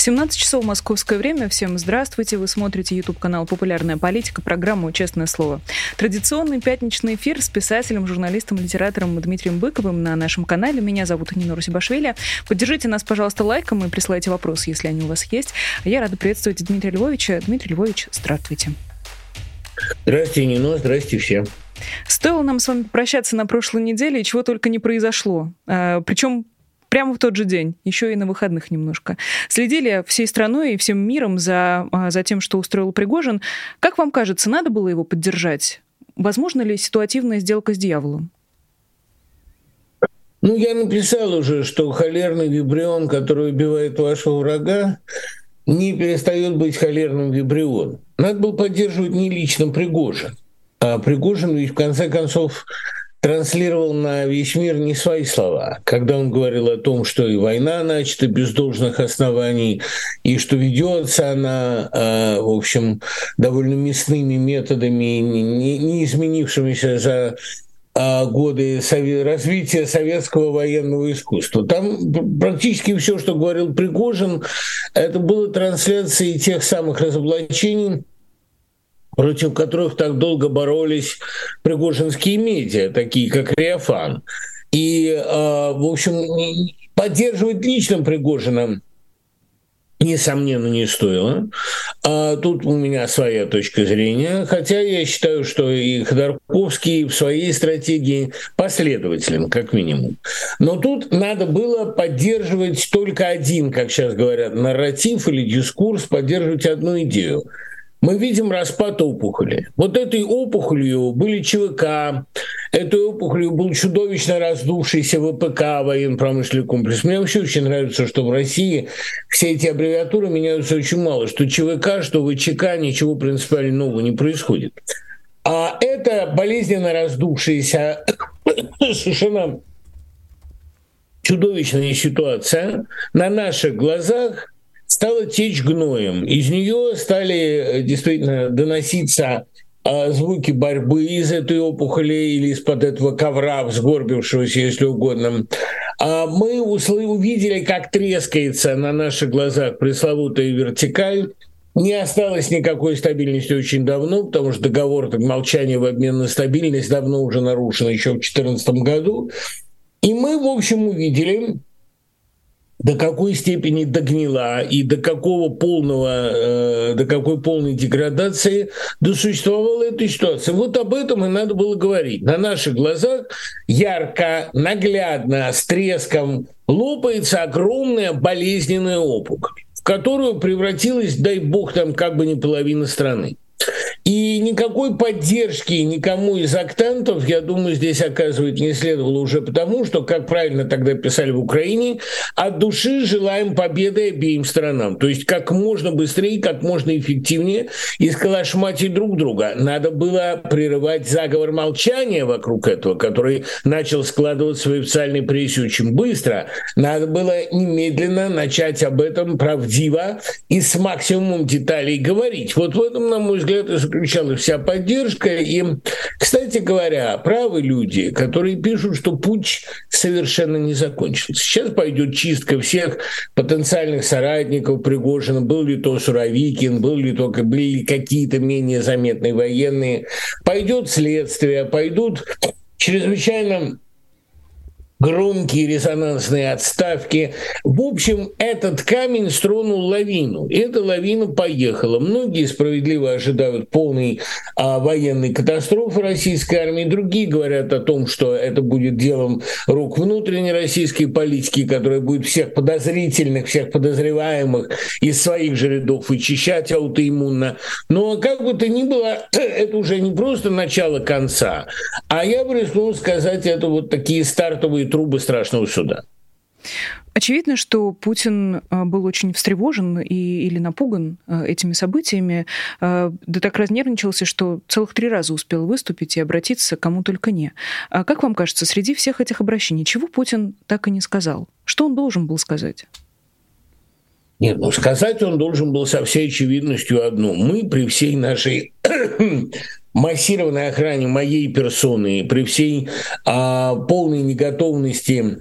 17 часов московское время. Всем здравствуйте. Вы смотрите YouTube-канал «Популярная политика», программу «Честное слово». Традиционный пятничный эфир с писателем, журналистом, литератором Дмитрием Быковым на нашем канале. Меня зовут Нина Русибашвили. Поддержите нас, пожалуйста, лайком и присылайте вопросы, если они у вас есть. Я рада приветствовать Дмитрия Львовича. Дмитрий Львович, здравствуйте. Здравствуйте, Нина. Здравствуйте всем. Стоило нам с вами прощаться на прошлой неделе, и чего только не произошло. А, Причем прямо в тот же день, еще и на выходных немножко. Следили всей страной и всем миром за, а, за тем, что устроил Пригожин. Как вам кажется, надо было его поддержать? Возможно ли ситуативная сделка с дьяволом? Ну, я написал уже, что холерный вибрион, который убивает вашего врага, не перестает быть холерным вибрионом. Надо было поддерживать не лично Пригожин. А Пригожин ведь в конце концов транслировал на весь мир не свои слова, когда он говорил о том, что и война начата без должных оснований, и что ведется она, в общем, довольно мясными методами, не изменившимися за годы развития советского военного искусства. Там практически все, что говорил Пригожин, это было трансляцией тех самых разоблачений, против которых так долго боролись пригожинские медиа, такие как Реофан. И, э, в общем, поддерживать лично Пригожина несомненно, не стоило. А тут у меня своя точка зрения, хотя я считаю, что и Ходорковский в своей стратегии последователен, как минимум. Но тут надо было поддерживать только один, как сейчас говорят, нарратив или дискурс, поддерживать одну идею – мы видим распад опухоли. Вот этой опухолью были ЧВК, этой опухолью был чудовищно раздувшийся ВПК, военно-промышленный комплекс. Мне вообще очень нравится, что в России все эти аббревиатуры меняются очень мало. Что ЧВК, что ВЧК, ничего принципиально нового не происходит. А это болезненно раздувшаяся совершенно чудовищная ситуация на наших глазах стала течь гноем. Из нее стали э, действительно доноситься а, звуки борьбы из этой опухоли или из-под этого ковра, сгорбившегося, если угодно. А мы увидели, как трескается на наших глазах пресловутая вертикаль, не осталось никакой стабильности очень давно, потому что договор так, молчания в обмен на стабильность давно уже нарушен еще в 2014 году. И мы, в общем, увидели, до какой степени догнила и до какого полного, э, до какой полной деградации досуществовала эта ситуация. Вот об этом и надо было говорить. На наших глазах ярко, наглядно, с треском лопается огромная болезненная опухоль, в которую превратилась, дай бог, там как бы не половина страны. И никакой поддержки никому из актантов, я думаю, здесь оказывать не следовало уже потому, что, как правильно тогда писали в Украине, от души желаем победы обеим странам. То есть как можно быстрее, как можно эффективнее искалашматить друг друга. Надо было прерывать заговор молчания вокруг этого, который начал складываться в официальной прессе очень быстро. Надо было немедленно начать об этом правдиво и с максимумом деталей говорить. Вот в этом, на мой взгляд, и заключалась вся поддержка. И, кстати говоря, правы люди, которые пишут, что путь совершенно не закончился. Сейчас пойдет чистка всех потенциальных соратников Пригожина. Был ли то Суровикин, был ли только были какие-то менее заметные военные. Пойдет следствие, пойдут чрезвычайно громкие резонансные отставки. В общем, этот камень стронул лавину. И эта лавина поехала. Многие справедливо ожидают полной а, военной катастрофы российской армии. Другие говорят о том, что это будет делом рук внутренней российской политики, которая будет всех подозрительных, всех подозреваемых из своих же рядов вычищать аутоиммунно. Но как бы то ни было, это уже не просто начало конца, а я бы рискнул сказать, это вот такие стартовые трубы страшного суда. Очевидно, что Путин э, был очень встревожен и, или напуган э, этими событиями, э, да так разнервничался, что целых три раза успел выступить и обратиться кому только не. А как вам кажется, среди всех этих обращений, чего Путин так и не сказал? Что он должен был сказать? Нет, ну сказать он должен был со всей очевидностью одно. Мы при всей нашей массированной охране моей персоны, при всей а, полной неготовности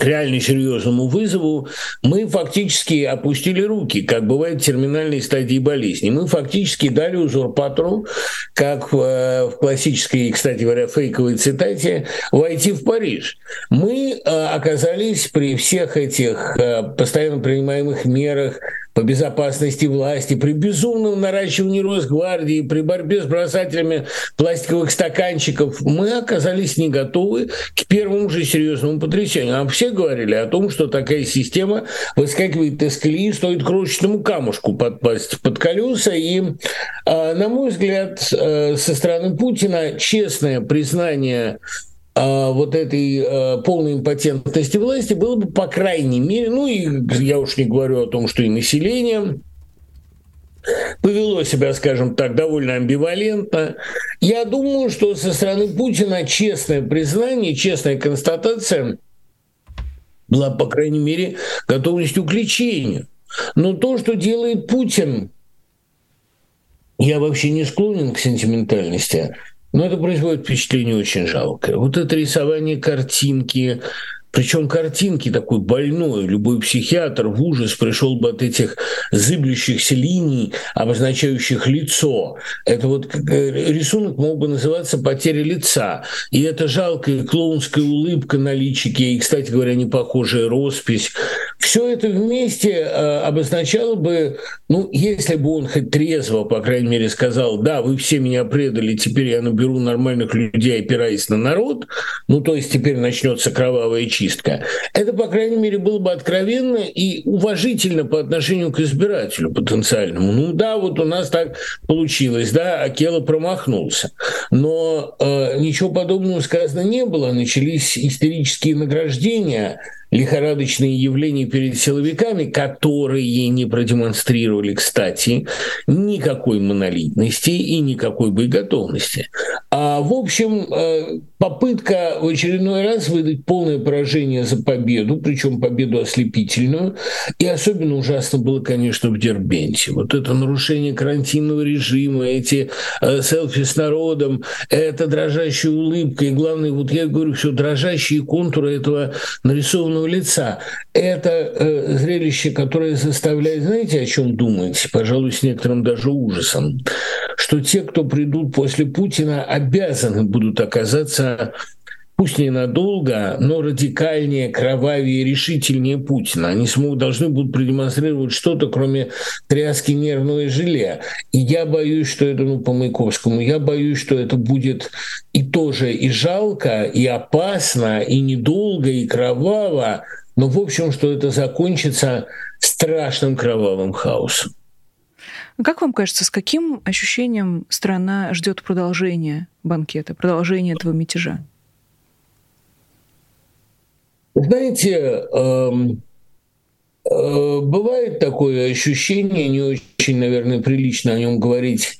реально серьезному вызову, мы фактически опустили руки, как бывает в терминальной стадии болезни. Мы фактически дали узурпатору, как в, э, в классической, кстати говоря, фейковой цитате, войти в Париж. Мы э, оказались при всех этих э, постоянно принимаемых мерах, по безопасности власти, при безумном наращивании Росгвардии, при борьбе с бросателями пластиковых стаканчиков, мы оказались не готовы к первому же серьезному потрясению. А все говорили о том, что такая система выскакивает из колеи, стоит крошечному камушку подпасть под колеса. И, а, на мой взгляд, э, со стороны Путина честное признание вот этой а, полной импотентности власти было бы, по крайней мере, ну и я уж не говорю о том, что и население повело себя, скажем так, довольно амбивалентно. Я думаю, что со стороны Путина честное признание, честная констатация была, по крайней мере, готовностью к лечению. Но то, что делает Путин, я вообще не склонен к сентиментальности. Но это производит впечатление очень жалкое. Вот это рисование картинки, причем картинки такой больной. Любой психиатр в ужас пришел бы от этих зыблющихся линий, обозначающих лицо. Это вот э, рисунок мог бы называться «Потеря лица». И это жалкая клоунская улыбка на личике, и, кстати говоря, не похожая роспись. Все это вместе э, обозначало бы, ну, если бы он хоть трезво, по крайней мере, сказал, да, вы все меня предали, теперь я наберу нормальных людей, опираясь на народ, ну, то есть теперь начнется кровавая чистка. Это, по крайней мере, было бы откровенно и уважительно по отношению к избирателю потенциальному. Ну да, вот у нас так получилось, да, Акела промахнулся. Но э, ничего подобного сказано не было. Начались истерические награждения лихорадочные явления перед силовиками, которые не продемонстрировали, кстати, никакой монолитности и никакой боеготовности. А, в общем, э, попытка в очередной раз выдать полное поражение за победу, причем победу ослепительную, и особенно ужасно было, конечно, в Дербенте. Вот это нарушение карантинного режима, эти э, селфи с народом, это дрожащая улыбка, и главное, вот я говорю, все дрожащие контуры этого нарисованного лица. Это э, зрелище, которое заставляет, знаете, о чем думать, пожалуй, с некоторым даже ужасом, что те, кто придут после Путина, обязаны будут оказаться пусть ненадолго, но радикальнее, кровавее, решительнее Путина. Они смогут, должны будут продемонстрировать что-то, кроме тряски нервного желе. И я боюсь, что это, ну, по Маяковскому, я боюсь, что это будет и тоже и жалко, и опасно, и недолго, и кроваво, но, в общем, что это закончится страшным кровавым хаосом. Как вам кажется, с каким ощущением страна ждет продолжения банкета, продолжения этого мятежа? Знаете, эм, э, бывает такое ощущение, не очень, наверное, прилично о нем говорить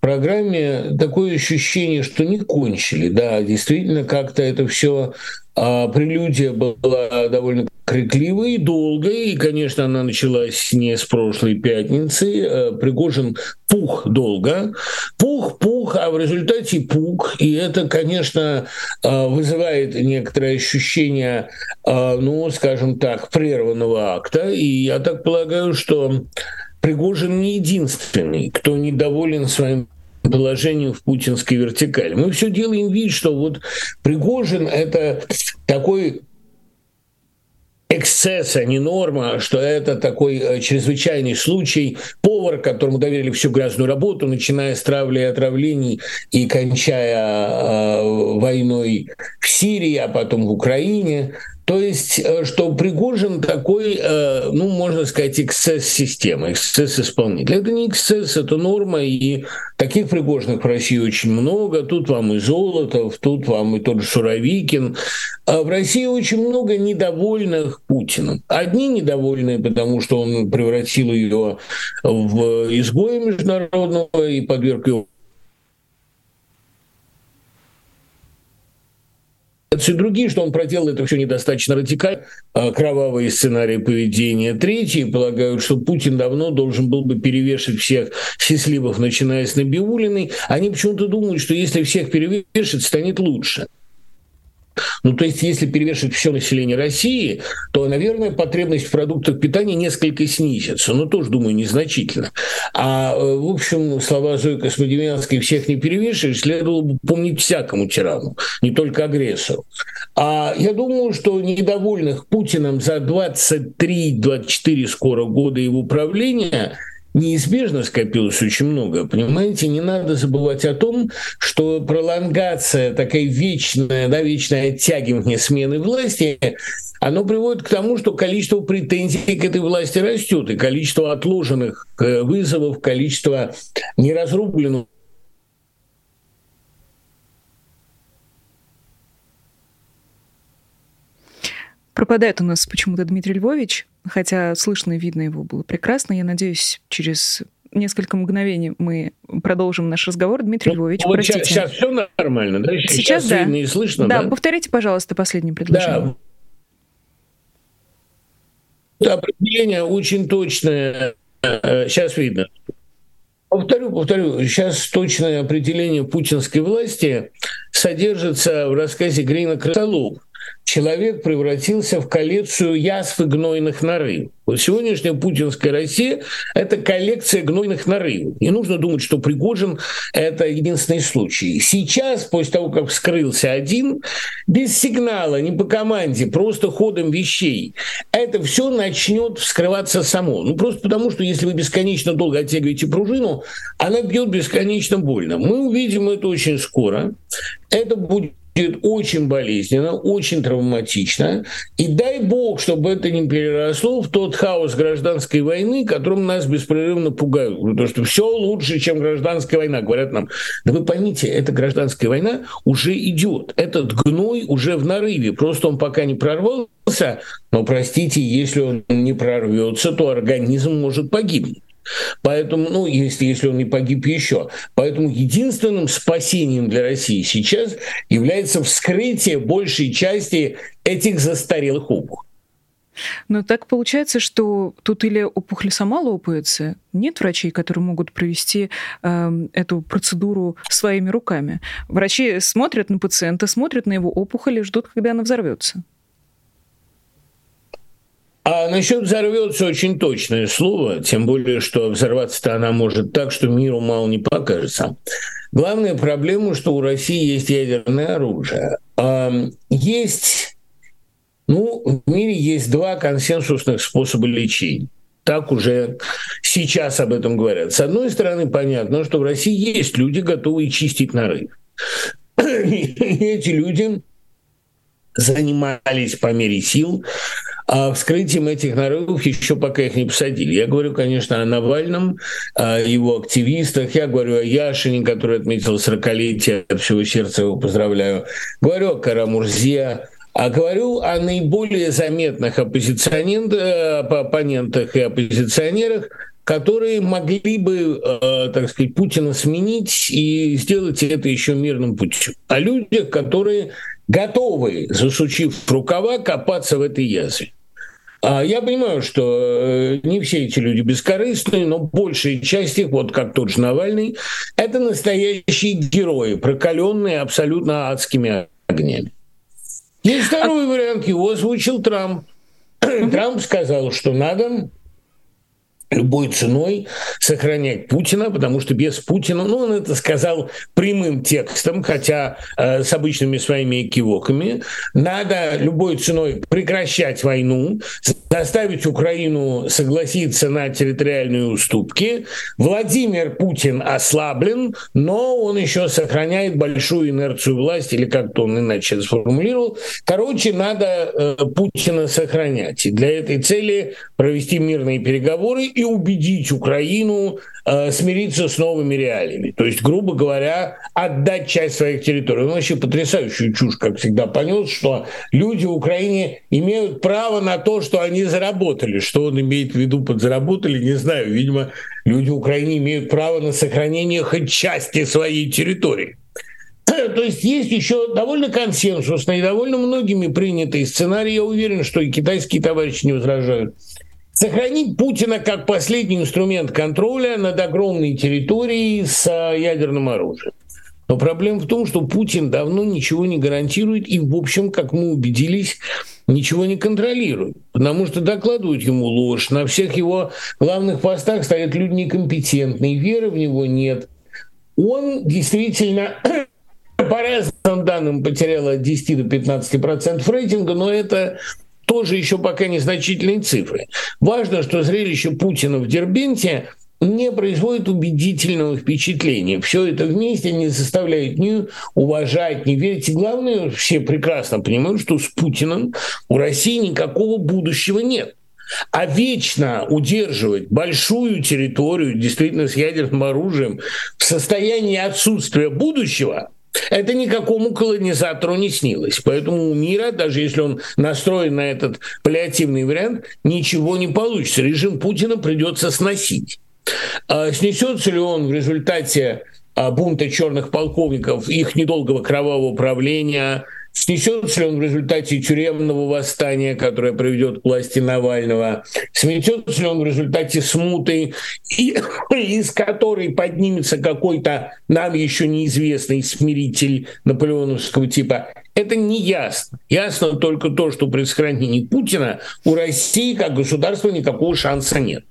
программе, такое ощущение, что не кончили. Да, действительно, как-то это все а прелюдия была довольно крикливой и долгой, и, конечно, она началась не с прошлой пятницы. Э, Пригожин пух долго, пух, пух, а в результате пух, и это, конечно, э, вызывает некоторое ощущение, э, ну, скажем так, прерванного акта, и я так полагаю, что Пригожин не единственный, кто недоволен своим положению в путинской вертикали. Мы все делаем вид, что вот Пригожин — это такой эксцесс, а не норма, что это такой э, чрезвычайный случай. Повар, которому доверили всю грязную работу, начиная с травли и отравлений и кончая э, войной в Сирии, а потом в Украине. То есть, э, что Пригожин такой, э, ну, можно сказать, эксцесс системы, эксцесс исполнителя. Это не эксцесс, это норма, и таких Пригожных в России очень много. Тут вам и Золотов, тут вам и тот же Суровикин. А в России очень много недовольных Путиным. Одни недовольные, потому что он превратил ее в изгоя международного и подверг его рекомендации другие, что он проделал это все недостаточно радикально, а, кровавые сценарии поведения. Третьи полагают, что Путин давно должен был бы перевешивать всех счастливых, начиная с Набиулиной. Они почему-то думают, что если всех перевешивать, станет лучше. Ну, то есть, если перевешивать все население России, то, наверное, потребность в продуктах питания несколько снизится, но тоже, думаю, незначительно. А, э, в общем, слова Зои Космодемьянской «всех не перевешиваешь» следовало бы помнить всякому тирану, не только агрессору. А я думаю, что недовольных Путиным за 23-24 скоро года его правления – неизбежно скопилось очень много. Понимаете, не надо забывать о том, что пролонгация, такая вечная, да, вечное оттягивание смены власти, оно приводит к тому, что количество претензий к этой власти растет, и количество отложенных э, вызовов, количество неразрубленных Пропадает у нас почему-то Дмитрий Львович, хотя слышно и видно его было прекрасно. Я надеюсь, через несколько мгновений мы продолжим наш разговор. Дмитрий ну, Львович, вот простите. Сейчас, сейчас все нормально, да? Сейчас, сейчас да. видно и слышно, да? Да, повторите, пожалуйста, последнее предложение. Да. Определение очень точное. Сейчас э, видно. Повторю, повторю, сейчас точное определение путинской власти содержится в рассказе Грина Крысолов человек превратился в коллекцию язв и гнойных нарывов. Вот сегодняшняя путинская Россия – это коллекция гнойных нарывов. Не нужно думать, что Пригожин – это единственный случай. Сейчас, после того, как вскрылся один, без сигнала, не по команде, просто ходом вещей, это все начнет вскрываться само. Ну, просто потому, что если вы бесконечно долго оттягиваете пружину, она бьет бесконечно больно. Мы увидим это очень скоро. Это будет будет очень болезненно, очень травматично. И дай бог, чтобы это не переросло в тот хаос гражданской войны, которым нас беспрерывно пугают. Потому что все лучше, чем гражданская война. Говорят нам, да вы поймите, эта гражданская война уже идет. Этот гной уже в нарыве. Просто он пока не прорвался. Но, простите, если он не прорвется, то организм может погибнуть. Поэтому, ну, если, если он не погиб еще. Поэтому единственным спасением для России сейчас является вскрытие большей части этих застарелых опухолей. Но так получается, что тут или опухоль сама лопается, нет врачей, которые могут провести э, эту процедуру своими руками. Врачи смотрят на пациента, смотрят на его опухоль и ждут, когда она взорвется. А насчет взорвется очень точное слово, тем более, что взорваться-то она может так, что миру мало не покажется. Главная проблема, что у России есть ядерное оружие. Есть, ну, в мире есть два консенсусных способа лечения. Так уже сейчас об этом говорят. С одной стороны, понятно, что в России есть люди, готовые чистить нарыв. И эти люди занимались по мере сил а вскрытием этих нарывов еще пока их не посадили. Я говорю, конечно, о Навальном, о его активистах, я говорю о Яшине, который отметил 40-летие, от всего сердца его поздравляю, говорю о Карамурзе, а говорю о наиболее заметных оппозиционентах, оппонентах и оппозиционерах, которые могли бы, э, так сказать, Путина сменить и сделать это еще мирным путем. О людях, которые готовы, засучив рукава, копаться в этой язве. А я понимаю, что э, не все эти люди бескорыстные, но большая часть их, вот как тот же Навальный, это настоящие герои, прокаленные абсолютно адскими огнями. Есть второй вариант, его озвучил Трамп. Трамп сказал, что надо любой ценой сохранять Путина, потому что без Путина, ну, он это сказал прямым текстом, хотя э, с обычными своими экивоками, надо любой ценой прекращать войну, заставить Украину согласиться на территориальные уступки. Владимир Путин ослаблен, но он еще сохраняет большую инерцию власти, или как-то он иначе сформулировал. Короче, надо э, Путина сохранять. И для этой цели провести мирные переговоры и убедить Украину э, смириться с новыми реалиями. То есть, грубо говоря, отдать часть своих территорий. Он вообще потрясающую чушь, как всегда, понес, что люди в Украине имеют право на то, что они заработали. Что он имеет в виду под заработали, не знаю. Видимо, люди в Украине имеют право на сохранение хоть части своей территории. То есть есть еще довольно консенсусный и довольно многими принятый сценарий. Я уверен, что и китайские товарищи не возражают. Сохранить Путина как последний инструмент контроля над огромной территорией с ядерным оружием. Но проблема в том, что Путин давно ничего не гарантирует и, в общем, как мы убедились, ничего не контролирует, потому что докладывают ему ложь. На всех его главных постах стоят люди некомпетентные, веры в него нет. Он действительно по разным данным потерял от 10 до 15% рейтинга, но это тоже еще пока незначительные цифры. Важно, что зрелище Путина в Дербенте не производит убедительного впечатления. Все это вместе не заставляет ни уважать, ни верить. И главное, все прекрасно понимают, что с Путиным у России никакого будущего нет. А вечно удерживать большую территорию, действительно с ядерным оружием, в состоянии отсутствия будущего – это никакому колонизатору не снилось. Поэтому у мира, даже если он настроен на этот паллиативный вариант, ничего не получится. Режим Путина придется сносить. А снесется ли он в результате а, бунта черных полковников, их недолгого кровавого правления, Снесется ли он в результате тюремного восстания, которое приведет к власти Навального? Сметется ли он в результате смуты, из которой поднимется какой-то нам еще неизвестный смиритель наполеоновского типа? Это не ясно. Ясно только то, что при сохранении Путина у России как государства никакого шанса нет.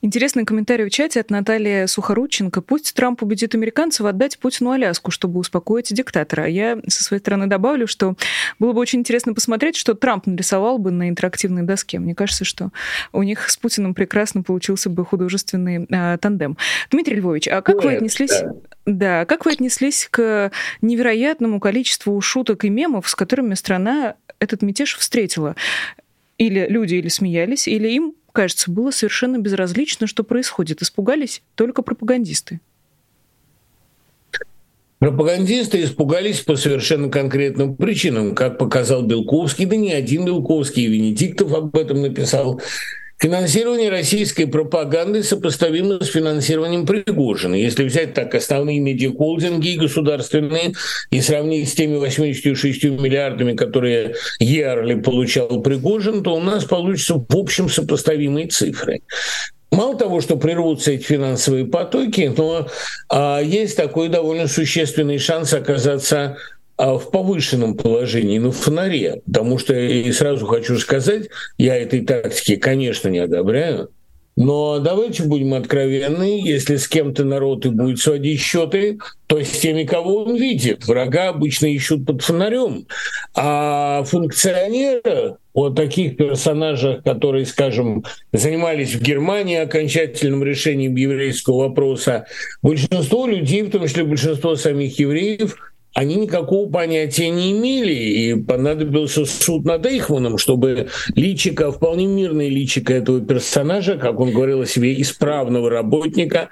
Интересный комментарий в чате от Натальи Сухорученко. Пусть Трамп убедит американцев отдать Путину Аляску, чтобы успокоить диктатора. Я со своей стороны добавлю, что было бы очень интересно посмотреть, что Трамп нарисовал бы на интерактивной доске. Мне кажется, что у них с Путиным прекрасно получился бы художественный э, тандем. Дмитрий Львович, а как Нет, вы отнеслись... Да. да, как вы отнеслись к невероятному количеству шуток и мемов, с которыми страна этот мятеж встретила? Или люди или смеялись, или им кажется, было совершенно безразлично, что происходит. Испугались только пропагандисты. Пропагандисты испугались по совершенно конкретным причинам, как показал Белковский, да не один Белковский, и Венедиктов об этом написал. Финансирование российской пропаганды сопоставимо с финансированием Пригожина. Если взять так основные медиахолдинги государственные и сравнить с теми 86 миллиардами, которые Ярли получал Пригожин, то у нас получится в общем сопоставимые цифры. Мало того, что прервутся эти финансовые потоки, но а, есть такой довольно существенный шанс оказаться в повышенном положении, но в фонаре. Потому что, и сразу хочу сказать, я этой тактики, конечно, не одобряю, но давайте будем откровенны, если с кем-то народ и будет сводить счеты, то с теми, кого он видит. Врага обычно ищут под фонарем. А функционеры, вот таких персонажах, которые, скажем, занимались в Германии окончательным решением еврейского вопроса, большинство людей, в том числе большинство самих евреев, они никакого понятия не имели, и понадобился суд над Эйхманом, чтобы личика, вполне мирное личико этого персонажа, как он говорил о себе, исправного работника,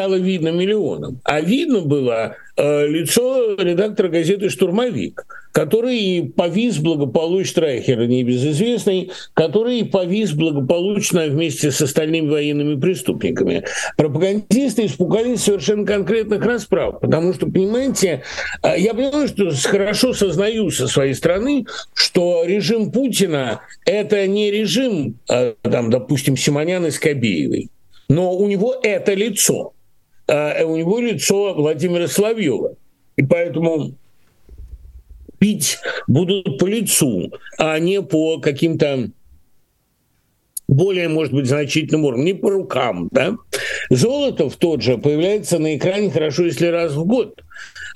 стало видно миллионам. А видно было э, лицо редактора газеты «Штурмовик», который повис благополучно, Райхер, небезызвестный, который повис благополучно вместе с остальными военными преступниками. Пропагандисты испугались совершенно конкретных расправ, потому что, понимаете, э, я понимаю, что хорошо сознаю со своей стороны, что режим Путина — это не режим, э, там, допустим, Симонян и Скобеевой но у него это лицо. А у него лицо Владимира Соловьева. И поэтому пить будут по лицу, а не по каким-то более, может быть, значительным уровнем, не по рукам. Да? Золотов тот же появляется на экране хорошо, если раз в год.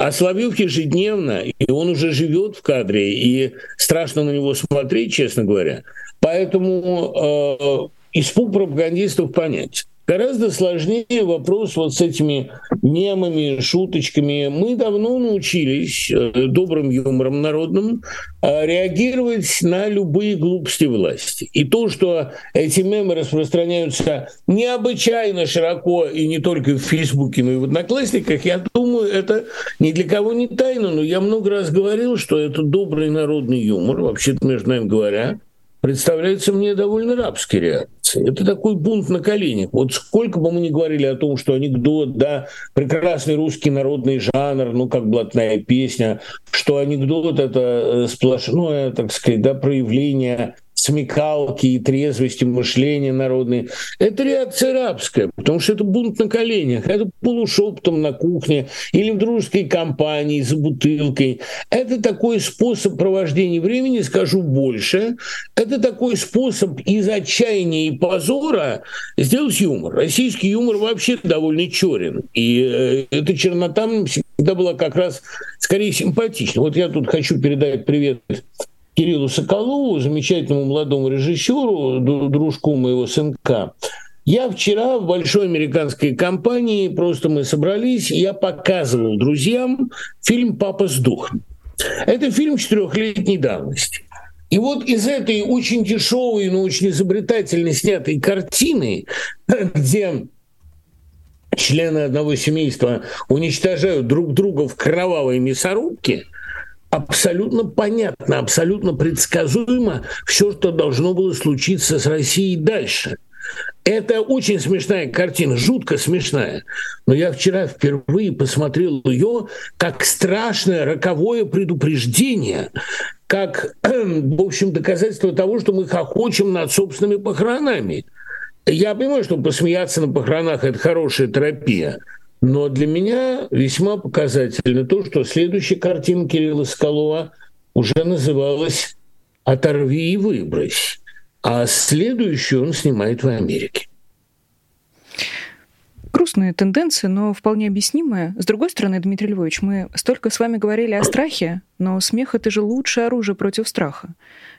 А Соловьев ежедневно, и он уже живет в кадре, и страшно на него смотреть, честно говоря. Поэтому э, испуг пропагандистов понять. Гораздо сложнее вопрос вот с этими мемами, шуточками. Мы давно научились э, добрым юмором народным э, реагировать на любые глупости власти. И то, что эти мемы распространяются необычайно широко и не только в Фейсбуке, но и в Одноклассниках, я думаю, это ни для кого не тайна. Но я много раз говорил, что это добрый народный юмор, вообще-то, между нами говоря, представляется мне довольно рабской реакцией. Это такой бунт на коленях. Вот сколько бы мы ни говорили о том, что анекдот, да, прекрасный русский народный жанр, ну, как блатная песня, что анекдот — это э, сплошное, так сказать, да, проявление смекалки и трезвости мышления народные. Это реакция рабская, потому что это бунт на коленях, это полушепотом на кухне или в дружеской компании за бутылкой. Это такой способ провождения времени, скажу больше, это такой способ из отчаяния и позора сделать юмор. Российский юмор вообще довольно черен, и э, эта чернота всегда была как раз скорее симпатична. Вот я тут хочу передать привет Кириллу Соколову, замечательному молодому режиссеру, дружку моего сынка. Я вчера в большой американской компании, просто мы собрались, я показывал друзьям фильм «Папа сдохнет». Это фильм четырехлетней давности. И вот из этой очень дешевой, но очень изобретательно снятой картины, где члены одного семейства уничтожают друг друга в кровавой мясорубке, абсолютно понятно, абсолютно предсказуемо все, что должно было случиться с Россией дальше. Это очень смешная картина, жутко смешная. Но я вчера впервые посмотрел ее как страшное роковое предупреждение, как, в общем, доказательство того, что мы хохочем над собственными похоронами. Я понимаю, что посмеяться на похоронах – это хорошая терапия – но для меня весьма показательно то, что следующая картина Кирилла Скалова уже называлась «Оторви и выбрось», а следующую он снимает в Америке. Грустные тенденции, но вполне объяснимые. С другой стороны, Дмитрий Львович, мы столько с вами говорили о страхе, но смех — это же лучшее оружие против страха.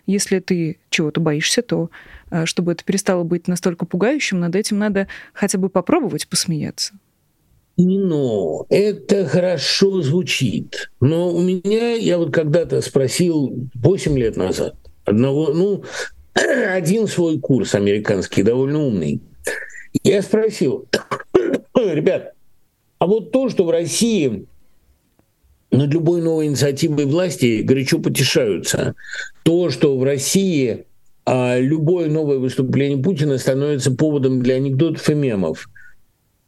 Если ты чего-то боишься, то э, чтобы это перестало быть настолько пугающим, над этим надо хотя бы попробовать посмеяться. Но это хорошо звучит. Но у меня, я вот когда-то спросил 8 лет назад одного, ну, один свой курс американский, довольно умный. Я спросил, ребят, а вот то, что в России над любой новой инициативой власти горячо потешаются, то, что в России а, любое новое выступление Путина становится поводом для анекдотов и мемов –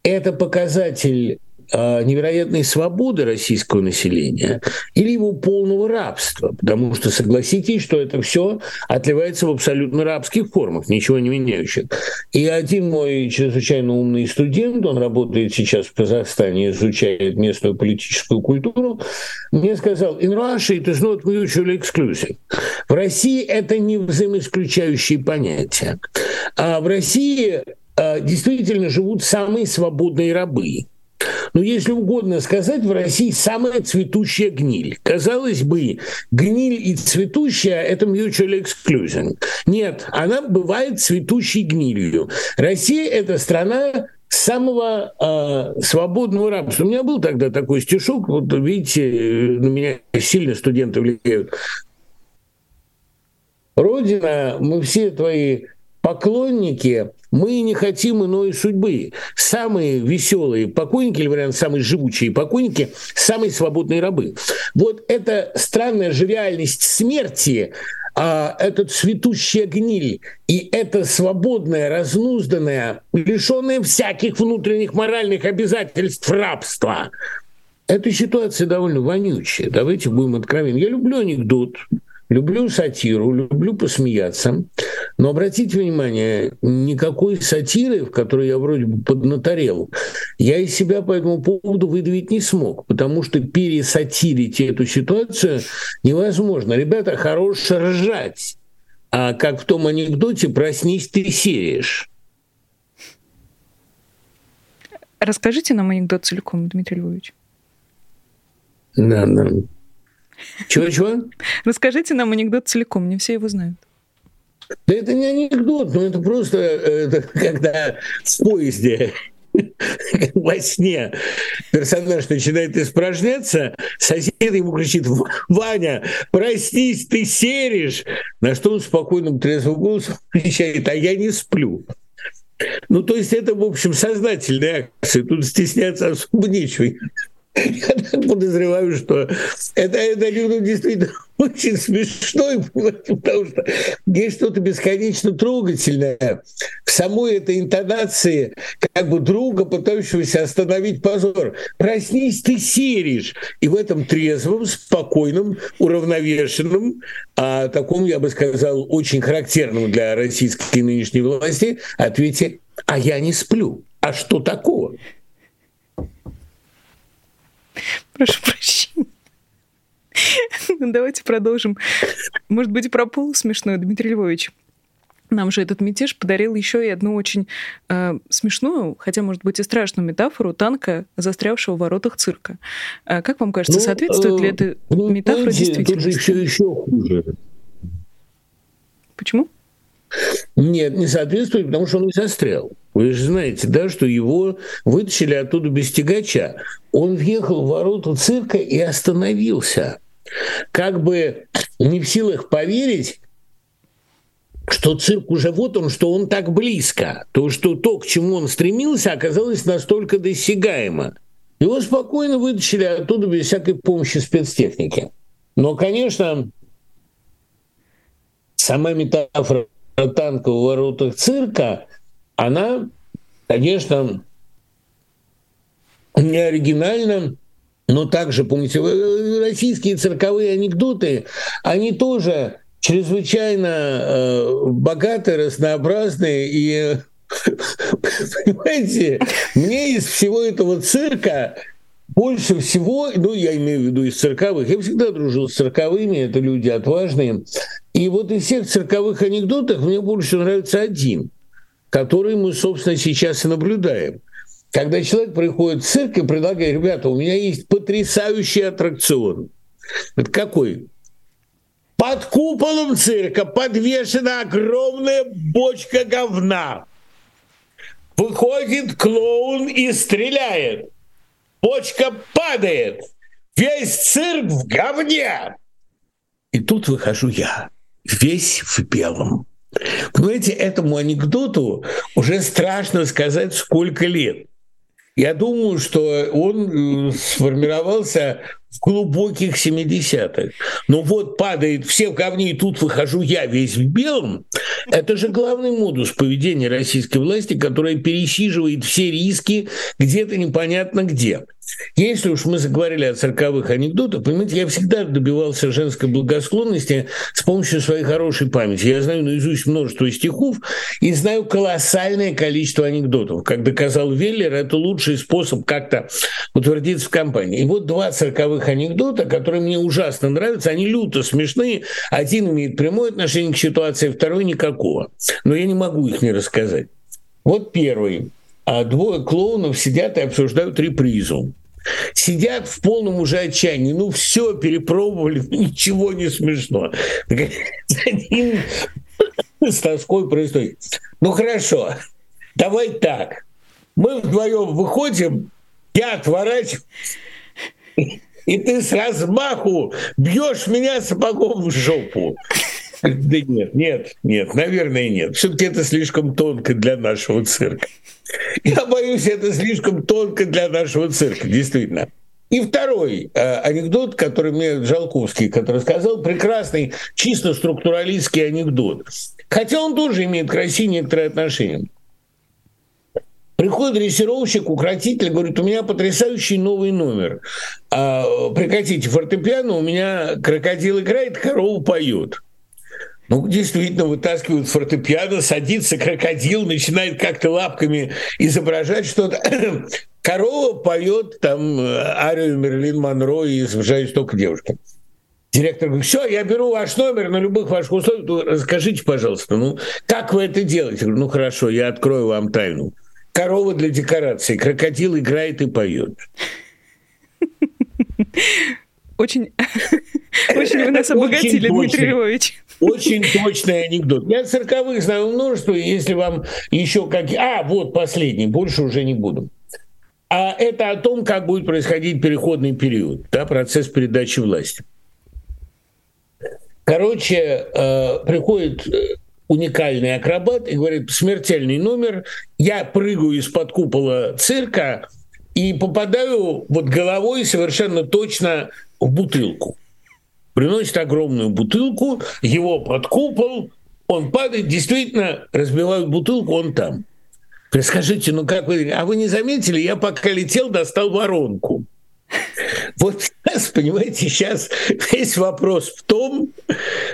это показатель а, невероятной свободы российского населения или его полного рабства, потому что согласитесь, что это все отливается в абсолютно рабских формах, ничего не меняющих. И один мой чрезвычайно умный студент, он работает сейчас в Казахстане, изучает местную политическую культуру, мне сказал, in Russia it is not mutually exclusive. В России это не взаимоисключающие понятия. А в России действительно живут самые свободные рабы. Но если угодно сказать, в России самая цветущая гниль. Казалось бы, гниль и цветущая – это mutual exclusion. Нет, она бывает цветущей гнилью. Россия – это страна самого э, свободного рабства. У меня был тогда такой стишок, вот видите, на меня сильно студенты влияют. Родина, мы все твои поклонники, мы не хотим иной судьбы. Самые веселые покойники, или вариант самые живучие покойники, самые свободные рабы. Вот эта странная же реальность смерти, а, этот цветущая гниль и это свободное, разнузданное, лишенное всяких внутренних моральных обязательств рабства, эта ситуация довольно вонючая. Давайте будем откровенны. Я люблю анекдот. Люблю сатиру, люблю посмеяться, но обратите внимание, никакой сатиры, в которой я вроде бы поднаторел, я из себя по этому поводу выдавить не смог, потому что пересатирить эту ситуацию невозможно. Ребята, хорош ржать, а как в том анекдоте «проснись, ты серишь». Расскажите нам анекдот целиком, Дмитрий Львович. Да, да. Чего-чего? Расскажите нам анекдот целиком, не все его знают. Да это не анекдот, но это просто это, когда в поезде во сне персонаж начинает испражняться, сосед ему кричит, Ваня, простись, ты серишь. На что он спокойным трезвым голосом кричит, а я не сплю. Ну, то есть это, в общем, сознательная акция. Тут стесняться особо нечего. Я подозреваю, что это, это ну, действительно очень смешной, потому что есть что-то бесконечно трогательное в самой этой интонации как бы друга, пытающегося остановить позор. Проснись, ты серишь. И в этом трезвом, спокойном, уравновешенном, а таком, я бы сказал, очень характерном для российской нынешней власти ответе «А я не сплю». А что такого? Прошу прощения. Давайте продолжим. Может быть, про пол смешной, Дмитрий Львович. Нам же этот мятеж подарил еще и одну очень э, смешную, хотя, может быть, и страшную метафору танка, застрявшего в воротах цирка. А как вам кажется, ну, соответствует э, ли эта ну, метафора действительности? Тут же еще, еще хуже. Почему? Нет, не соответствует, потому что он не застрял. Вы же знаете, да, что его вытащили оттуда без тягача. Он въехал в ворота цирка и остановился как бы не в силах поверить, что цирк уже вот он, что он так близко, то, что то, к чему он стремился, оказалось настолько досягаемо. Его спокойно вытащили оттуда без всякой помощи спецтехники. Но, конечно, сама метафора танка в воротах цирка, она, конечно, не оригинальна, но также, помните, российские цирковые анекдоты, они тоже чрезвычайно э, богатые, разнообразные и Понимаете, мне из всего этого цирка больше всего, ну, я имею в виду из цирковых, я всегда дружил с цирковыми, это люди отважные. И вот из всех цирковых анекдотов мне больше нравится один, который мы, собственно, сейчас и наблюдаем когда человек приходит в цирк и предлагает, ребята, у меня есть потрясающий аттракцион. Это какой? Под куполом цирка подвешена огромная бочка говна. Выходит клоун и стреляет. Бочка падает. Весь цирк в говне. И тут выхожу я, весь в белом. Понимаете, этому анекдоту уже страшно сказать, сколько лет. Я думаю, что он э, сформировался в глубоких 70-х. Но вот падает все в говне, и тут выхожу я весь в белом. Это же главный модус поведения российской власти, которая пересиживает все риски где-то непонятно где. Если уж мы заговорили о цирковых анекдотах, понимаете, я всегда добивался женской благосклонности с помощью своей хорошей памяти. Я знаю наизусть множество стихов и знаю колоссальное количество анекдотов. Как доказал Веллер, это лучший способ как-то утвердиться в компании. И вот два цирковых анекдота, которые мне ужасно нравятся, они люто смешные. Один имеет прямое отношение к ситуации, второй никакого. Но я не могу их не рассказать. Вот первый а двое клоунов сидят и обсуждают репризу. Сидят в полном уже отчаянии. Ну, все перепробовали, ничего не смешно. Один с тоской происходит. Ну, хорошо, давай так. Мы вдвоем выходим, я отворачиваюсь, и ты с размаху бьешь меня сапогом в жопу. Да нет, нет, нет, наверное, нет. Все-таки это слишком тонко для нашего цирка. Я боюсь, это слишком тонко для нашего цирка, действительно. И второй э, анекдот, который мне Жалковский, который сказал, прекрасный, чисто структуралистский анекдот. Хотя он тоже имеет к России некоторые отношения. Приходит дрессировщик, укротитель, говорит, у меня потрясающий новый номер. А, прекратите фортепиано, у меня крокодил играет, корова поет. Ну, действительно, вытаскивают фортепиано, садится крокодил, начинает как-то лапками изображать что-то. Корова поет там э, арию Мерлин Монро и изображает только девушка. Директор говорит, все, я беру ваш номер на любых ваших условиях, расскажите, пожалуйста, ну, как вы это делаете? Я говорю, ну, хорошо, я открою вам тайну. Корова для декорации, крокодил играет и поет. Очень, очень вы нас обогатили, Дмитрий Львович. Очень точный анекдот. Я цирковых знаю множество, если вам еще как... А, вот последний, больше уже не буду. А это о том, как будет происходить переходный период, да, процесс передачи власти. Короче, э, приходит э, уникальный акробат и говорит, смертельный номер, я прыгаю из-под купола цирка и попадаю вот головой совершенно точно в бутылку. Приносит огромную бутылку, его под купол, он падает, действительно разбивают бутылку, он там. Скажите, ну как вы, а вы не заметили, я пока летел, достал воронку. Вот сейчас, понимаете, сейчас весь вопрос в том,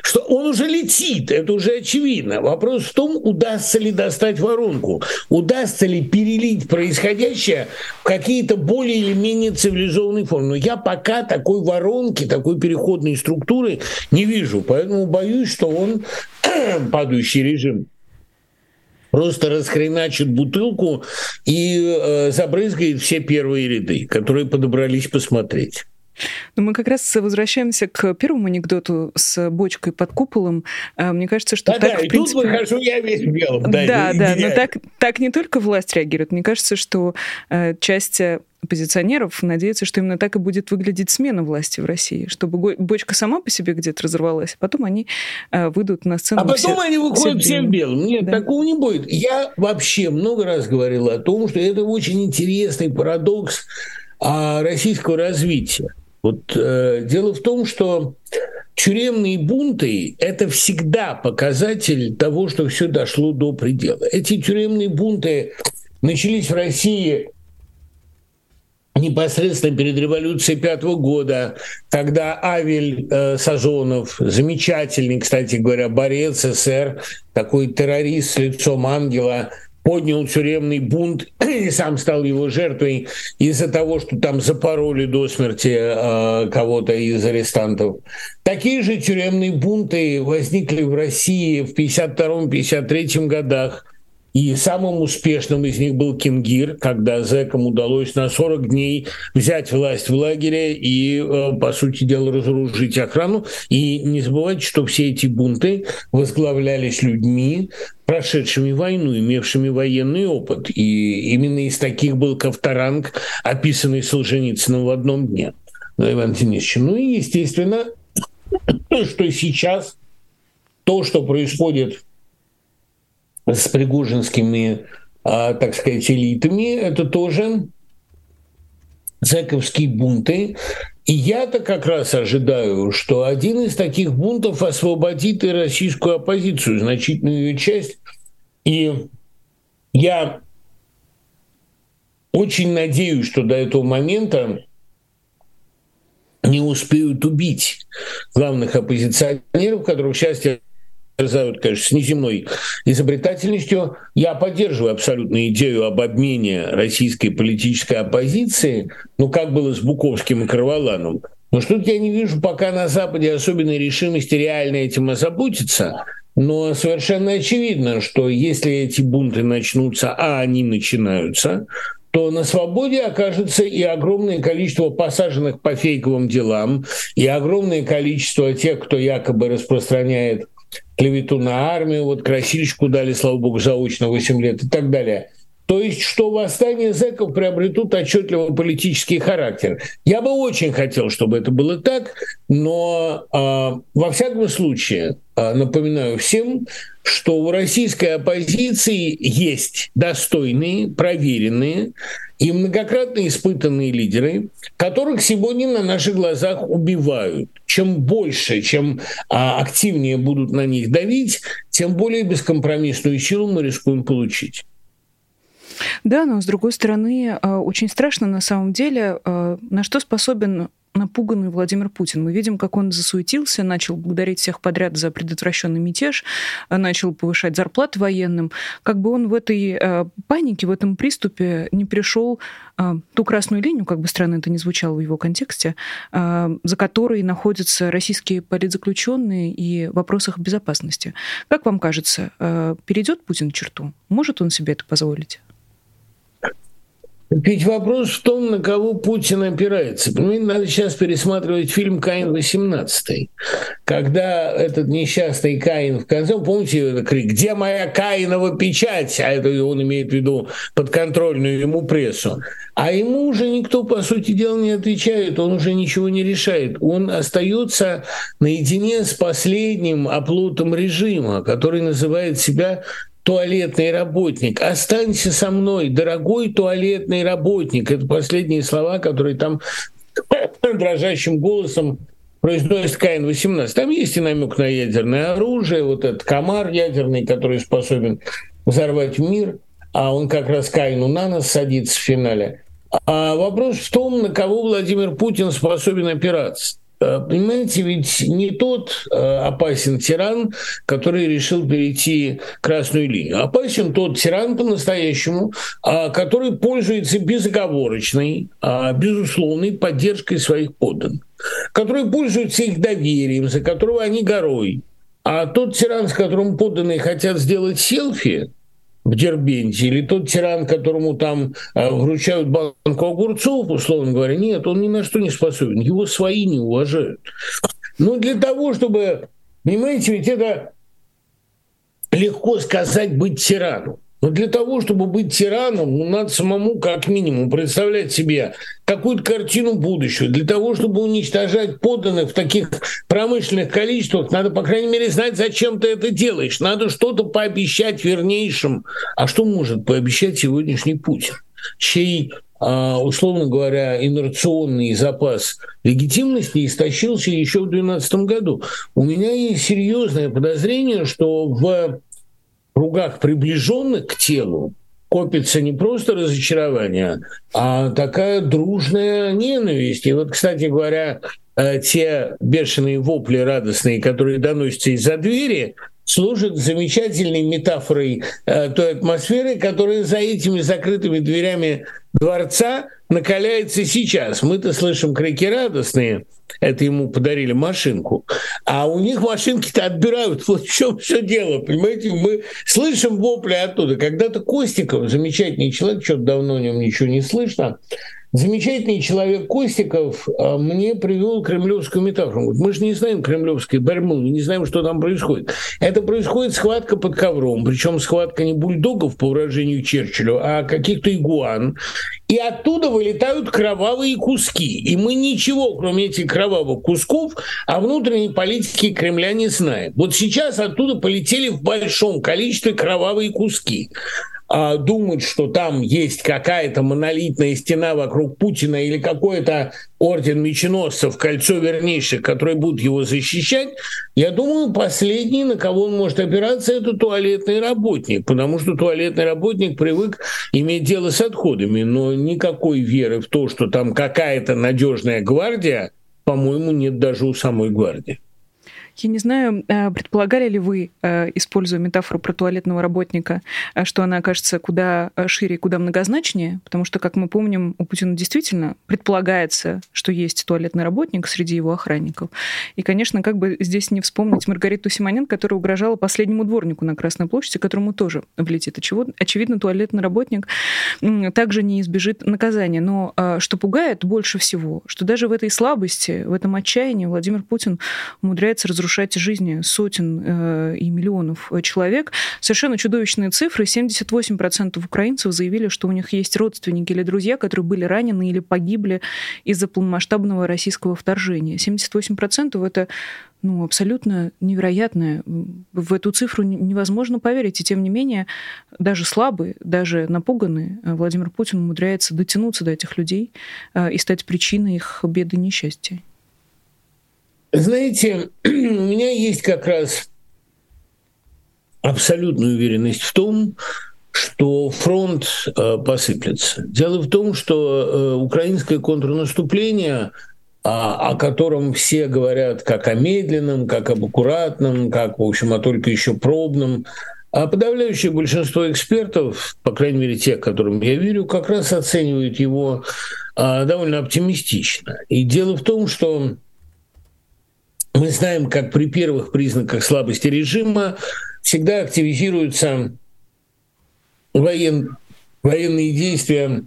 что он уже летит, это уже очевидно. Вопрос в том, удастся ли достать воронку, удастся ли перелить происходящее в какие-то более или менее цивилизованные формы. Но я пока такой воронки, такой переходной структуры не вижу, поэтому боюсь, что он падающий режим просто расхреначит бутылку и э, забрызгает все первые ряды, которые подобрались посмотреть. Но ну, мы как раз возвращаемся к первому анекдоту с бочкой под куполом. Э, мне кажется, что да, так, да, в принципе... тут выхожу я весь в белом. Да, да, да но так, так не только власть реагирует. Мне кажется, что э, часть оппозиционеров надеется, что именно так и будет выглядеть смена власти в России, чтобы бочка сама по себе где-то разорвалась, а потом они э, выйдут на сцену. А потом все, они выходят все всем белым. Нет, да. такого не будет. Я вообще много раз говорил о том, что это очень интересный парадокс а, российского развития. Вот э, дело в том, что тюремные бунты – это всегда показатель того, что все дошло до предела. Эти тюремные бунты начались в России непосредственно перед революцией пятого года, когда Авель э, Сазонов, замечательный, кстати говоря, борец СССР, такой террорист с лицом ангела, поднял тюремный бунт и сам стал его жертвой из-за того, что там запороли до смерти э, кого-то из арестантов. Такие же тюремные бунты возникли в России в 1952-1953 годах и самым успешным из них был Кингир, когда зэкам удалось на 40 дней взять власть в лагере и, э, по сути дела, разоружить охрану. И не забывайте, что все эти бунты возглавлялись людьми, прошедшими войну, имевшими военный опыт. И именно из таких был Ковторанг, описанный Солженицыным в одном дне. Ну, Иван Денисович. Ну и, естественно, что сейчас то, что происходит с пригожинскими, а, так сказать, элитами, это тоже зэковские бунты. И я-то как раз ожидаю, что один из таких бунтов освободит и российскую оппозицию, значительную ее часть. И я очень надеюсь, что до этого момента не успеют убить главных оппозиционеров, которых, к терзают, конечно, с неземной изобретательностью. Я поддерживаю абсолютно идею об обмене российской политической оппозиции, ну, как было с Буковским и Карваланом. Но что-то я не вижу пока на Западе особенной решимости реально этим озаботиться. Но совершенно очевидно, что если эти бунты начнутся, а они начинаются, то на свободе окажется и огромное количество посаженных по фейковым делам, и огромное количество тех, кто якобы распространяет клевету на армию, вот красильщику дали, слава богу, заочно 8 лет и так далее. То есть, что восстание зэков приобретут отчетливо политический характер. Я бы очень хотел, чтобы это было так, но э, во всяком случае э, напоминаю всем, что у российской оппозиции есть достойные, проверенные и многократно испытанные лидеры, которых сегодня на наших глазах убивают. Чем больше, чем а, активнее будут на них давить, тем более бескомпромиссную силу мы рискуем получить. Да, но с другой стороны, а, очень страшно на самом деле, а, на что способен напуганный Владимир Путин. Мы видим, как он засуетился, начал благодарить всех подряд за предотвращенный мятеж, а, начал повышать зарплаты военным. Как бы он в этой э, панике, в этом приступе не пришел э, ту красную линию, как бы странно это ни звучало в его контексте, э, за которой находятся российские политзаключенные и в вопросах безопасности. Как вам кажется, э, перейдет Путин черту? Может он себе это позволить? Ведь вопрос в том, на кого Путин опирается. Понимаете, надо сейчас пересматривать фильм «Каин-18», когда этот несчастный Каин в конце, помните этот крик «Где моя Каинова печать?» А это он имеет в виду подконтрольную ему прессу. А ему уже никто, по сути дела, не отвечает, он уже ничего не решает. Он остается наедине с последним оплотом режима, который называет себя туалетный работник. Останься со мной, дорогой туалетный работник. Это последние слова, которые там дрожащим голосом произносит Каин-18, там есть и намек на ядерное оружие, вот этот комар ядерный, который способен взорвать мир, а он как раз Каину на нас садится в финале. А вопрос в том, на кого Владимир Путин способен опираться. Э, понимаете, ведь не тот э, опасен тиран, который решил перейти красную линию. Опасен тот тиран по-настоящему, а, который пользуется безоговорочной, а, безусловной поддержкой своих подданных, который пользуется их доверием, за которого они горой. А тот тиран, с которым подданные хотят сделать селфи, в Дербенте, или тот тиран, которому там э, вручают банку огурцов, условно говоря, нет, он ни на что не способен, его свои не уважают. Но для того, чтобы, понимаете, ведь это легко сказать быть тираном. Но для того, чтобы быть тираном, ну, надо самому как минимум представлять себе какую-то картину будущего. Для того, чтобы уничтожать подданных в таких промышленных количествах, надо, по крайней мере, знать, зачем ты это делаешь. Надо что-то пообещать вернейшим. А что может пообещать сегодняшний Путин? чей а, условно говоря, инерционный запас легитимности истощился еще в 2012 году. У меня есть серьезное подозрение, что в кругах, приближенных к телу, копится не просто разочарование, а такая дружная ненависть. И вот, кстати говоря, э, те бешеные вопли радостные, которые доносятся из-за двери, служат замечательной метафорой э, той атмосферы, которая за этими закрытыми дверями дворца накаляется сейчас. Мы-то слышим крики радостные, это ему подарили машинку, а у них машинки-то отбирают. Вот в чем все дело, понимаете? Мы слышим вопли оттуда. Когда-то Костиков, замечательный человек, что-то давно о нем ничего не слышно, Замечательный человек Костиков а, мне привел кремлевскую метафору. Мы же не знаем кремлевской борьбы, мы не знаем, что там происходит. Это происходит схватка под ковром, причем схватка не бульдогов, по выражению Черчиллю, а каких-то игуан. И оттуда вылетают кровавые куски. И мы ничего, кроме этих кровавых кусков, о внутренней политике Кремля не знаем. Вот сейчас оттуда полетели в большом количестве кровавые куски а, думать, что там есть какая-то монолитная стена вокруг Путина или какой-то орден меченосцев, кольцо вернейших, которые будут его защищать, я думаю, последний, на кого он может опираться, это туалетный работник, потому что туалетный работник привык иметь дело с отходами, но никакой веры в то, что там какая-то надежная гвардия, по-моему, нет даже у самой гвардии. Я не знаю, э, предполагали ли вы, э, используя метафору про туалетного работника, э, что она окажется куда шире и куда многозначнее, потому что, как мы помним, у Путина действительно предполагается, что есть туалетный работник среди его охранников. И, конечно, как бы здесь не вспомнить Маргариту Симоненко, которая угрожала последнему дворнику на Красной площади, которому тоже влетит. Очевидно, туалетный работник также не избежит наказания. Но что пугает больше всего, что даже в этой слабости, в этом отчаянии Владимир Путин умудряется разрушать разрушать жизни сотен э, и миллионов человек. Совершенно чудовищные цифры. 78% украинцев заявили, что у них есть родственники или друзья, которые были ранены или погибли из-за полномасштабного российского вторжения. 78% это ну, абсолютно невероятное. В эту цифру невозможно поверить. И тем не менее, даже слабый, даже напуганный э, Владимир Путин умудряется дотянуться до этих людей э, и стать причиной их беды и несчастья. Знаете, у меня есть как раз абсолютная уверенность в том, что фронт э, посыплется. Дело в том, что э, украинское контрнаступление, а, о котором все говорят как о медленном, как об аккуратном, как, в общем, о только еще пробном, а подавляющее большинство экспертов, по крайней мере тех, которым я верю, как раз оценивают его а, довольно оптимистично. И дело в том, что мы знаем, как при первых признаках слабости режима всегда активизируются воен... военные действия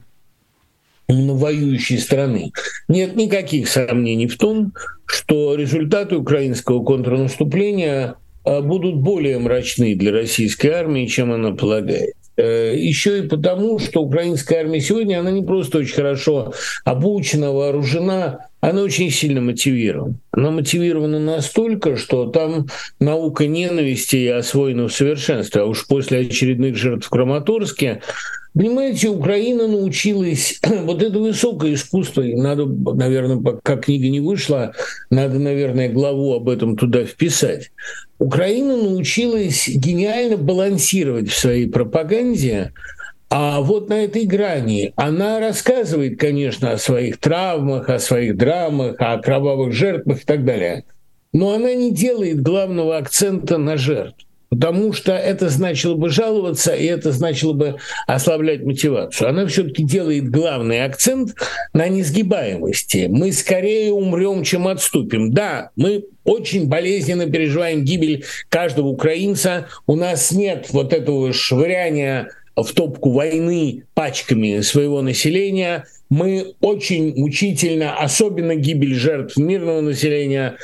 воюющей страны. Нет никаких сомнений в том, что результаты украинского контрнаступления а, будут более мрачны для российской армии, чем она полагает. Э, Еще и потому, что украинская армия сегодня, она не просто очень хорошо обучена, вооружена, она очень сильно мотивирована. Она мотивирована настолько, что там наука ненависти освоена в совершенстве. А уж после очередных жертв в Краматорске Понимаете, Украина научилась, вот это высокое искусство, надо, наверное, пока книга не вышла, надо, наверное, главу об этом туда вписать. Украина научилась гениально балансировать в своей пропаганде, а вот на этой грани она рассказывает, конечно, о своих травмах, о своих драмах, о кровавых жертвах и так далее. Но она не делает главного акцента на жертв потому что это значило бы жаловаться, и это значило бы ослаблять мотивацию. Она все-таки делает главный акцент на несгибаемости. Мы скорее умрем, чем отступим. Да, мы очень болезненно переживаем гибель каждого украинца. У нас нет вот этого швыряния в топку войны пачками своего населения. Мы очень мучительно, особенно гибель жертв мирного населения,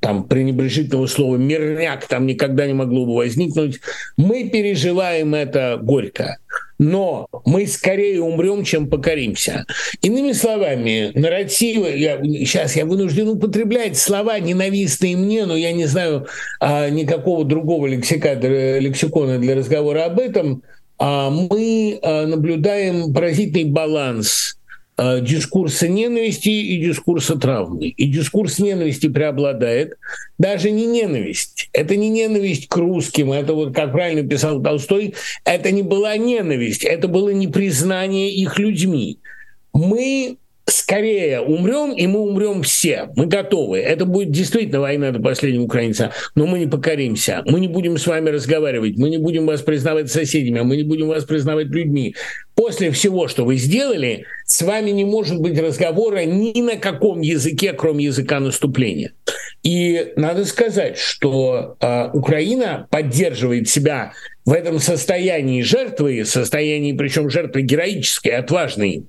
там пренебрежительного слова «мирняк» там никогда не могло бы возникнуть. Мы переживаем это горько. Но мы скорее умрем, чем покоримся. Иными словами, нарративы, я, сейчас я вынужден употреблять слова, ненавистные мне, но я не знаю а, никакого другого лексика, лексикона для разговора об этом, а, мы а, наблюдаем поразительный баланс Э, дискурса ненависти и дискурса травмы. И дискурс ненависти преобладает. Даже не ненависть. Это не ненависть к русским. Это вот, как правильно писал Толстой, это не была ненависть. Это было непризнание их людьми. Мы скорее умрем, и мы умрем все. Мы готовы. Это будет действительно война до последнего украинца, но мы не покоримся. Мы не будем с вами разговаривать, мы не будем вас признавать соседями, мы не будем вас признавать людьми. После всего, что вы сделали, с вами не может быть разговора ни на каком языке, кроме языка наступления. И надо сказать, что э, Украина поддерживает себя в этом состоянии жертвы, состоянии, причем жертвы героической, отважной,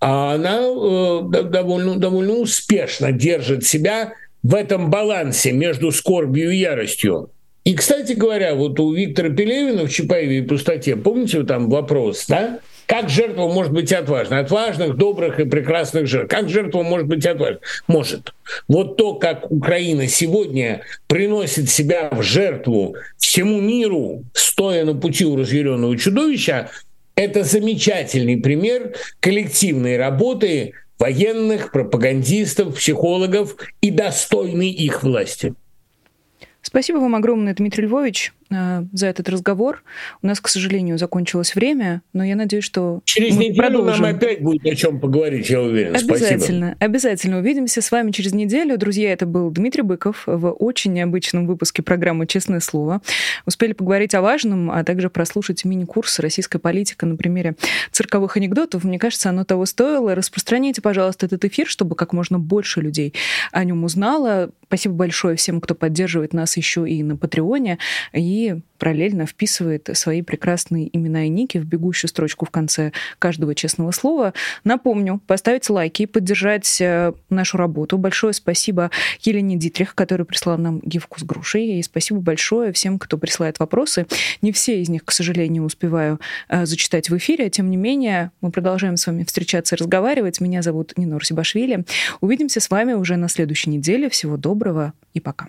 а она э, довольно, довольно успешно держит себя в этом балансе между скорбью и яростью. И, кстати говоря, вот у Виктора Пелевина в «Чапаеве и пустоте», помните, там вопрос, да? Как жертва может быть отважна? Отважных, добрых и прекрасных жертв. Как жертва может быть отважна? Может. Вот то, как Украина сегодня приносит себя в жертву всему миру, стоя на пути у разъяренного чудовища, это замечательный пример коллективной работы военных, пропагандистов, психологов и достойной их власти. Спасибо вам огромное, Дмитрий Львович. Э, за этот разговор. У нас, к сожалению, закончилось время, но я надеюсь, что через мы неделю продолжим. нам опять будет о чем поговорить, я уверен. Обязательно, Спасибо. обязательно увидимся с вами через неделю, друзья. Это был Дмитрий Быков в очень необычном выпуске программы "Честное слово". Успели поговорить о важном, а также прослушать мини-курс "Российская политика" на примере цирковых анекдотов. Мне кажется, оно того стоило. Распространяйте, пожалуйста, этот эфир, чтобы как можно больше людей о нем узнало. Спасибо большое всем, кто поддерживает нас еще и на Патреоне и параллельно вписывает свои прекрасные имена и ники в бегущую строчку в конце каждого честного слова. Напомню, поставить лайки, поддержать э, нашу работу. Большое спасибо Елене Дитрих, которая прислала нам гифку с грушей. И спасибо большое всем, кто присылает вопросы. Не все из них, к сожалению, успеваю э, зачитать в эфире. Тем не менее, мы продолжаем с вами встречаться и разговаривать. Меня зовут Нинор Сибашвили. Увидимся с вами уже на следующей неделе. Всего доброго и пока.